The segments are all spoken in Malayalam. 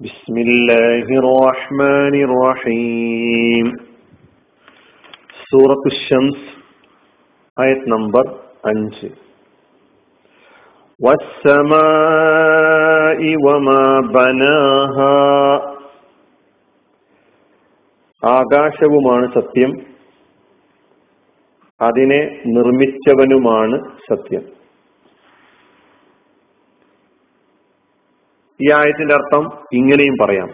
بسم الله الرحمن الرحيم سورة الشمس آية نمبر 5 والسماء وما بناها ആകാശവുമാണ് സത്യം അതിനെ നിർമ്മിച്ചവനുമാണ് സത്യം ഈ ആയത്തിന്റെ അർത്ഥം ഇങ്ങനെയും പറയാം.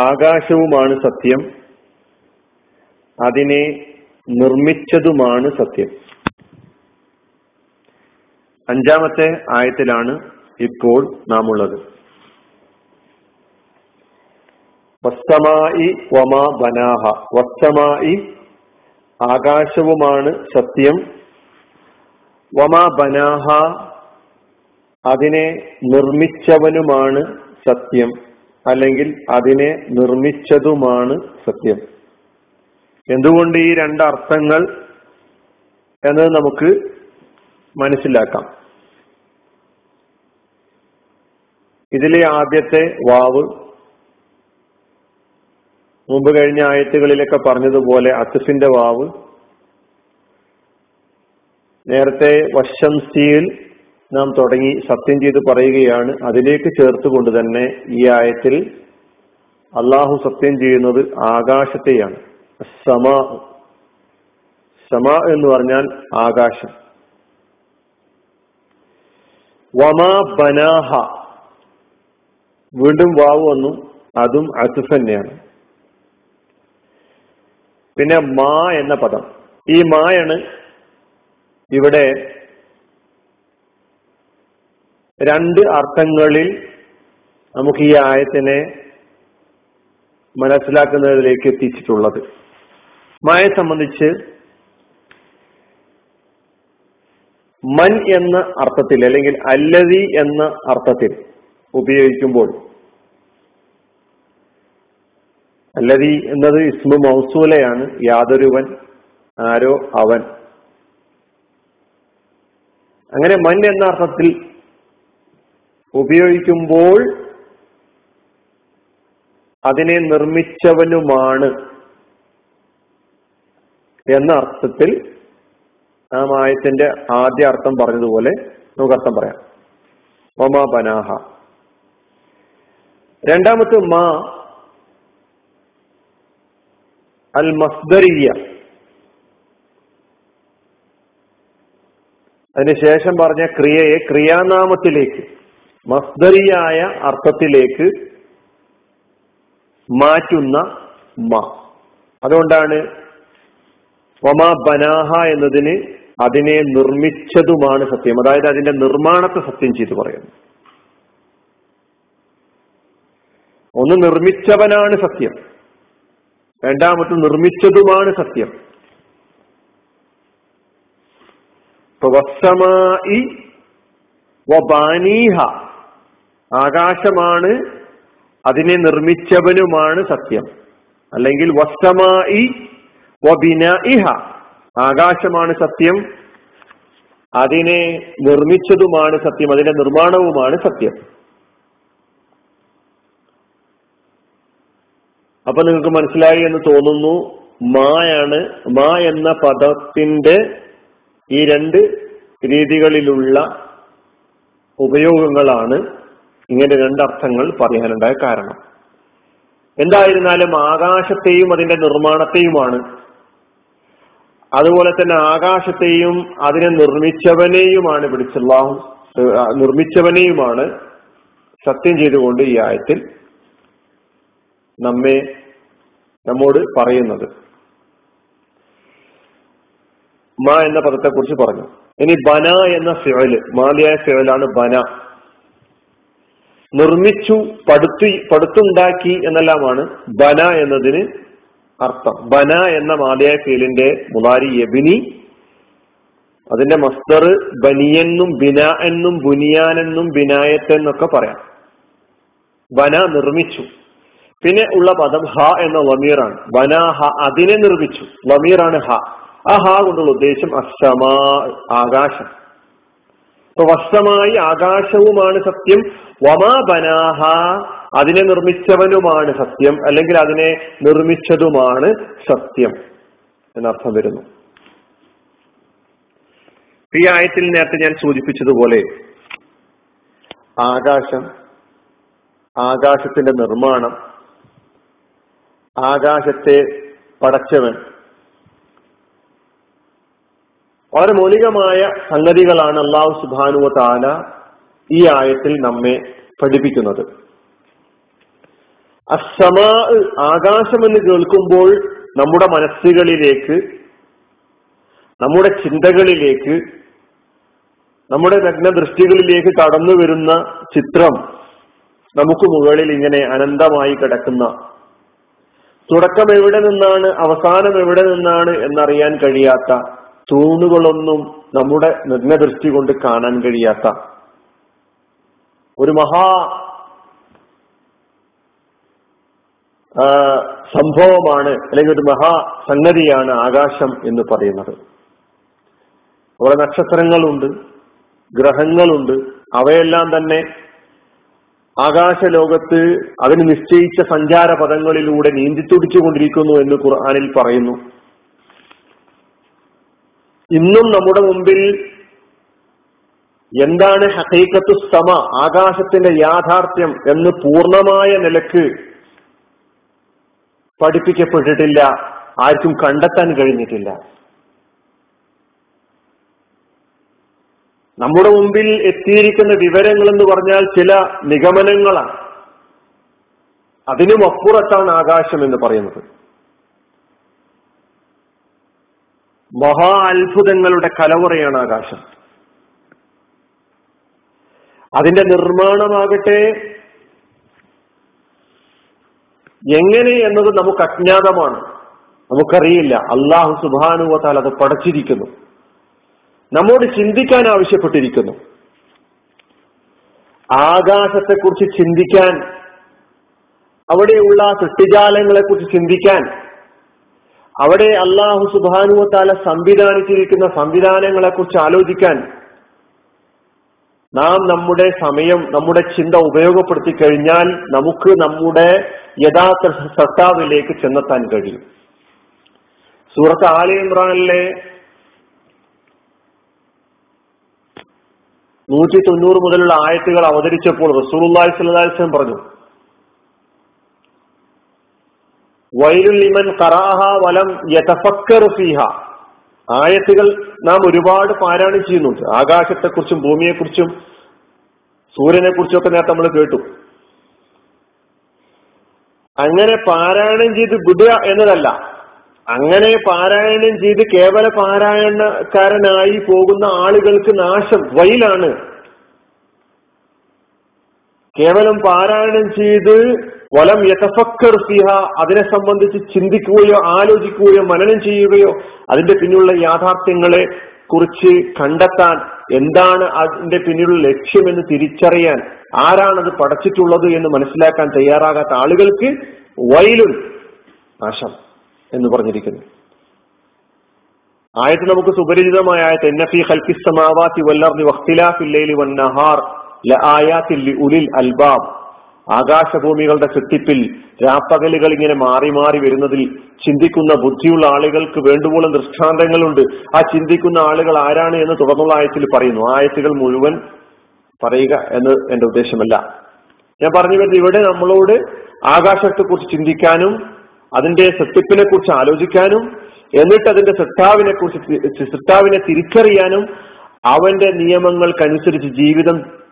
ആകാശവുമാണ് സത്യം. അതിനെ നിർമ്മിച്ചതുമാണ് സത്യം. അഞ്ചാമത്തെ ആയത്തിലാണ് ഇപ്പോൾ നാം ഉള്ളത് വസ്തമായി വമാ ബനാഹ. വസ്തമായി ആകാശവുമാണ് സത്യം. വമാ ബനാഹ അതിനെ നിർമ്മിച്ചവനുമാണ് സത്യം അല്ലെങ്കിൽ അതിനെ നിർമ്മിച്ചതുമാണ് സത്യം. എന്തുകൊണ്ട് ഈ രണ്ടർത്ഥങ്ങൾ എന്നത് നമുക്ക് മനസ്സിലാക്കാം. ഇതിലെ ആദ്യത്തെ വാവ് മുമ്പ് കഴിഞ്ഞ ആയത്തുകളിലൊക്കെ പറഞ്ഞതുപോലെ അത്തുഫിന്റെ വാവ് നേരത്തെ വശംസിയിൽ നാം തുടങ്ങി സത്യം ചെയ്ത് പറയുകയാണ്. അതിലേക്ക് ചേർത്തുകൊണ്ട് തന്നെ ഈ ആയത്തിൽ അള്ളാഹു സത്യം ചെയ്യുന്നത് ആകാശത്തെയാണ്. സമ സമാ എന്ന് പറഞ്ഞാൽ ആകാശം. വമാ ബനാഹ. വീണ്ടും വാവ് വന്നു. അതും അസുഫ് തന്നെയാണ്. പിന്നെ മാ എന്ന പദം. ഈ മായാണ് ഇവിടെ രണ്ട് അർത്ഥങ്ങളിൽ നമുക്ക് ഈ ആയത്തിനെ മനസ്സിലാക്കുന്നതിലേക്ക് എത്തിച്ചിട്ടുള്ളത്. മായെ സംബന്ധിച്ച് മൻ എന്ന അർത്ഥത്തിൽ അല്ലെങ്കിൽ അല്ലതി എന്ന അർത്ഥത്തിൽ ഉപയോഗിക്കുമ്പോൾ അല്ലതി എന്നത് ഇസ്മു മൗസൂലയാണ്. യാതൊരുവൻ ആരോ അവൻ. അങ്ങനെ മൻ എന്ന അർത്ഥത്തിൽ ഉപയോഗിക്കുമ്പോൾ അതിനെ നിർമ്മിച്ചവനുമാണ് എന്ന അർത്ഥത്തിൽ ആ മായത്തിന്റെ ആദ്യ അർത്ഥം പറഞ്ഞതുപോലെ നമുക്ക് അർത്ഥം പറയാം. ഒമാ പനാഹ. രണ്ടാമത്തെ മാ അൽ മസ്ദരിയ അതിനുശേഷം പറഞ്ഞ ക്രിയയെ ക്രിയാനാമത്തിലേക്ക്. മസ്ദരിയായ അർത്ഥത്തിലേക്ക് മാറ്റുന്ന മ. അതുകൊണ്ടാണ് ഒമാ ബനാഹ എന്നതിന് അതിനെ നിർമ്മിച്ചതുമാണ് സത്യം. അതായത് അതിന്റെ നിർമ്മാണത്തെ സത്യം ചെയ്ത് പറയുന്നു. ഒന്ന് നിർമ്മിച്ചവനാണ് സത്യം. രണ്ടാമത്തെ നിർമ്മിച്ചതുമാണ് സത്യം. വസ്സമായി വബാനീഹ ആകാശമാണ് അതിനെ നിർമ്മിച്ചവനുമാണ് സത്യം. അല്ലെങ്കിൽ വസ്സമായി വബിനഇഹ ആകാശമാണ് സത്യം അതിനെ നിർമ്മിച്ചതുമാണ് സത്യം അതിന്റെ നിർമ്മാണവുമാണ് സത്യം. അപ്പൊ നിങ്ങൾക്ക് മനസ്സിലായി എന്ന് തോന്നുന്നു മായാണ് മാ എന്ന പദത്തിന്റെ ഈ രണ്ട് രീതികളിലുള്ള ഉപയോഗങ്ങളാണ് ഇങ്ങനെ രണ്ടർത്ഥങ്ങൾ പറയാനുണ്ടായ കാരണം. എന്തായിരുന്നാലും ആകാശത്തെയും അതിന്റെ നിർമ്മാണത്തെയുമാണ്. അതുപോലെ തന്നെ ആകാശത്തെയും അതിനെ നിർമ്മിച്ചവനെയുമാണ് പിടിച്ചുള്ള നിർമ്മിച്ചവനെയുമാണ് സത്യം ചെയ്തുകൊണ്ട് ഈ ആയത്തിൽ നമ്മെ നമ്മോട് പറയുന്നത്. മ എന്ന പദത്തെ കുറിച്ച് പറഞ്ഞു. ഇനി ബന എന്ന ഫിഴൽ മാലിയായ ഫിഴലാണ് ബന. നിർമ്മിച്ചു പടുത്തു പടുത്തുണ്ടാക്കി എന്നെല്ലാമാണ് ബന എന്നതിന് അർത്ഥം. ബന എന്ന മാതയായ ഫീലിന്റെ മുതാരി യബിനി. അതിന്റെ മസ്തർ ബനിയെന്നും ബിന എന്നും ബിനായത്ത് എന്നൊക്കെ പറയാം. ബന നിർമ്മിച്ചു. പിന്നെ ഉള്ള പദം ഹ എന്ന വമീറാണ് ബന ഹ അതിനെ നിർമ്മിച്ചു. വമീറാണ് ഹ. ആ ഹ കൊണ്ടുള്ള ഉദ്ദേശം അസമാ ആകാശം. വസ്ത്രമായി ആകാശവുമാണ് സത്യം. വമാ ബനാഹ അതിനെ നിർമ്മിച്ചവനുമാണ് സത്യം. അല്ലെങ്കിൽ അതിനെ നിർമ്മിച്ചതുമാണ് സത്യം എന്നർത്ഥം വരുന്നു. ഈ ആയത്തിൽ നേരത്തെ ഞാൻ സൂചിപ്പിച്ചതുപോലെ ആകാശം ആകാശത്തിന്റെ നിർമ്മാണം ആകാശത്തെ പടച്ചവൻ വളരെ മൗലികമായ സംഗതികളാണ് അള്ളാഹു സുബാനുവ താല ഈ ആയത്തിൽ നമ്മെ പഠിപ്പിക്കുന്നത്. അസമാ ആകാശം എന്ന് കേൾക്കുമ്പോൾ നമ്മുടെ മനസ്സുകളിലേക്ക് നമ്മുടെ ചിന്തകളിലേക്ക് നമ്മുടെ നഗ്നദൃഷ്ടികളിലേക്ക് കടന്നു വരുന്ന ചിത്രം നമുക്ക് മുകളിൽ ഇങ്ങനെ അനന്തമായി കിടക്കുന്ന. തുടക്കം എവിടെ നിന്നാണ് അവസാനം എവിടെ നിന്നാണ് എന്നറിയാൻ കഴിയാത്ത തൂണുകളൊന്നും നമ്മുടെ നഗ്നദൃഷ്ടി കൊണ്ട് കാണാൻ കഴിയാത്ത ഒരു മഹാ സംഭവമാണ് അല്ലെങ്കിൽ ഒരു മഹാ സംഗതിയാണ് ആകാശം എന്ന് പറയുന്നത്. അവിടെ നക്ഷത്രങ്ങളുണ്ട് ഗ്രഹങ്ങളുണ്ട് അവയെല്ലാം തന്നെ ആകാശലോകത്ത് അതിന് നിശ്ചയിച്ച സഞ്ചാര പദങ്ങളിലൂടെ നീന്തിത്തുടിച്ചുകൊണ്ടിരിക്കുന്നു എന്ന് ഖുർആാനിൽ പറയുന്നു. ഇന്നും നമ്മുടെ മുമ്പിൽ എന്താണ് ഹക്കൈക്കത്തു സമ ആകാശത്തിന്റെ യാഥാർത്ഥ്യം എന്ന് പൂർണമായ നിലയ്ക്ക് പഠിപ്പിക്കപ്പെട്ടിട്ടില്ല. ആർക്കും കണ്ടെത്താൻ കഴിഞ്ഞിട്ടില്ല. നമ്മുടെ മുമ്പിൽ എത്തിയിരിക്കുന്ന വിവരങ്ങൾ എന്ന് പറഞ്ഞാൽ ചില നിഗമനങ്ങളാണ്. അതിനും അപ്പുറത്താണ് ആകാശം എന്ന് പറയുന്നത്. മഹാ അത്ഭുതങ്ങളുടെ കലവറയാണ് ആകാശം. അതിന്റെ നിർമ്മാണമാകട്ടെ. എങ്ങനെ എന്നത് നമുക്ക് അജ്ഞാതമാണ്. നമുക്കറിയില്ല. അള്ളാഹു സുബാനുവത്താൽ അത് പടച്ചിരിക്കുന്നു. നമ്മോട് ചിന്തിക്കാൻ ആവശ്യപ്പെട്ടിരിക്കുന്നു. ആകാശത്തെക്കുറിച്ച് ചിന്തിക്കാൻ അവിടെയുള്ള സൃഷ്ടിജാലങ്ങളെ കുറിച്ച് ചിന്തിക്കാൻ അവിടെ അള്ളാഹു സുബാനുവത്താല സംവിധാനിച്ചിരിക്കുന്ന സംവിധാനങ്ങളെ കുറിച്ച് ആലോചിക്കാൻ നാം നമ്മുടെ സമയം നമ്മുടെ ചിന്ത ഉപയോഗപ്പെടുത്തി കഴിഞ്ഞാൽ നമുക്ക് നമ്മുടെ യഥാർത്ഥ സത്താവിലേക്ക് ചെന്നെത്താൻ കഴിയും. സൂറത്ത് ആലി ഇമ്രാനിലെ നൂറ്റി തൊണ്ണൂറ് മുതലുള്ള ആയത്തുകൾ അവതരിച്ചപ്പോൾ സ്വല്ലല്ലാഹി അലൈഹി വസല്ലം പറഞ്ഞു വൈരുൽ ലിമൻ ഖറാഹ വലം യതഫക്കറു ഫീഹ. ആയത്തുകൾ നാം ഒരുപാട് പാരായണം ചെയ്യുന്നുണ്ട്. ആകാശത്തെക്കുറിച്ചും ഭൂമിയെക്കുറിച്ചും സൂര്യനെ കുറിച്ചും ഒക്കെ നേരത്തെ നമ്മൾ കേട്ടു. അങ്ങനെ പാരായണം ചെയ്ത് വിടുക എന്നതല്ല. അങ്ങനെ പാരായണം ചെയ്ത് കേവല പാരായണക്കാരനായി പോകുന്ന ആളുകൾക്ക് നാശം വയിലാണ് കേവലം പാരായണം ചെയ്ത് വലം യഥഫക്കർ സിഹ അതിനെ സംബന്ധിച്ച് ചിന്തിക്കുകയോ ആലോചിക്കുകയോ മനനം ചെയ്യുകയോ അതിന്റെ പിന്നിലുള്ള യാഥാർത്ഥ്യങ്ങളെ കുറിച്ച് കണ്ടെത്താൻ എന്താണ് അതിന്റെ പിന്നിലുള്ള ലക്ഷ്യമെന്ന് തിരിച്ചറിയാൻ ആരാണത് പഠിച്ചിട്ടുള്ളത് എന്ന് മനസ്സിലാക്കാൻ തയ്യാറാകാത്ത ആളുകൾക്ക് വൈലും നാശം എന്ന് പറഞ്ഞിരിക്കുന്നു. ആയത്ത് നമുക്ക് സുപരിചിതമായ ആയത്ത് എന്നഫി ഹൽക്കിസ്തമാവാത്തി വല്ലർന്നി വഖ്തിലാഫില്ലൈലി വന്നഹാർ ലആയാത്തിൽ ഉലിൽ അൽബാബ്. ആകാശഭൂമികളുടെ സൃഷ്ടിപ്പിൽ രാപ്പകലുകൾ ഇങ്ങനെ മാറി മാറി വരുന്നതിൽ ചിന്തിക്കുന്ന ബുദ്ധിയുള്ള ആളുകൾക്ക് വേണ്ടുവോളം ദൃഷ്ടാന്തങ്ങളുണ്ട്. ആ ചിന്തിക്കുന്ന ആളുകൾ ആരാണ് എന്ന് തുടർന്നുള്ള ആയത്തിൽ പറയുന്നു. ആയത്തുകൾ മുഴുവൻ പറയുക എന്ന് എന്റെ ഉദ്ദേശമല്ല. ഞാൻ പറഞ്ഞു വരുന്നത് ഇവിടെ നമ്മളോട് ആകാശത്തെക്കുറിച്ച് ചിന്തിക്കാനും അതിന്റെ സൃഷ്ടിപ്പിനെ കുറിച്ച് ആലോചിക്കാനും എന്നിട്ട് അതിന്റെ സൃഷ്ടാവിനെ കുറിച്ച് സൃഷ്ടാവിനെ തിരിച്ചറിയാനും അവന്റെ നിയമങ്ങൾക്കനുസരിച്ച് ജീവിതം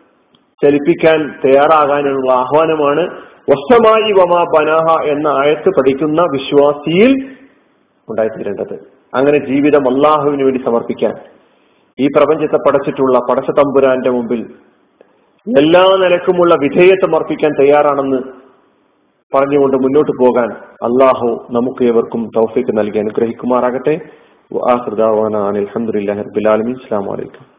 ചലിപ്പിക്കാൻ തയ്യാറാകാനുള്ള ആഹ്വാനമാണ്. വസ്തമായി വമാ ബനാഹ എന്ന ആയത്ത് പഠിക്കുന്ന വിശ്വാസിയിൽ ഉണ്ടായിത്തീരേണ്ടത്. അങ്ങനെ ജീവിതം അള്ളാഹുവിന് വേണ്ടി സമർപ്പിക്കാൻ. ഈ പ്രപഞ്ചത്തെ പടച്ചിട്ടുള്ള പടച്ച തമ്പുരാന്റെ മുമ്പിൽ എല്ലാ നിലക്കുമുള്ള വിധേയത്വം അർപ്പിക്കാൻ തയ്യാറാണെന്ന് പറഞ്ഞുകൊണ്ട് മുന്നോട്ട് പോകാൻ അള്ളാഹു നമുക്ക് ഏവർക്കും തൗഫീക്ക് നൽകി അനുഗ്രഹിക്കുമാറാകട്ടെ. അലഹമുല്ലാ അസ്സാം വലൈക്കും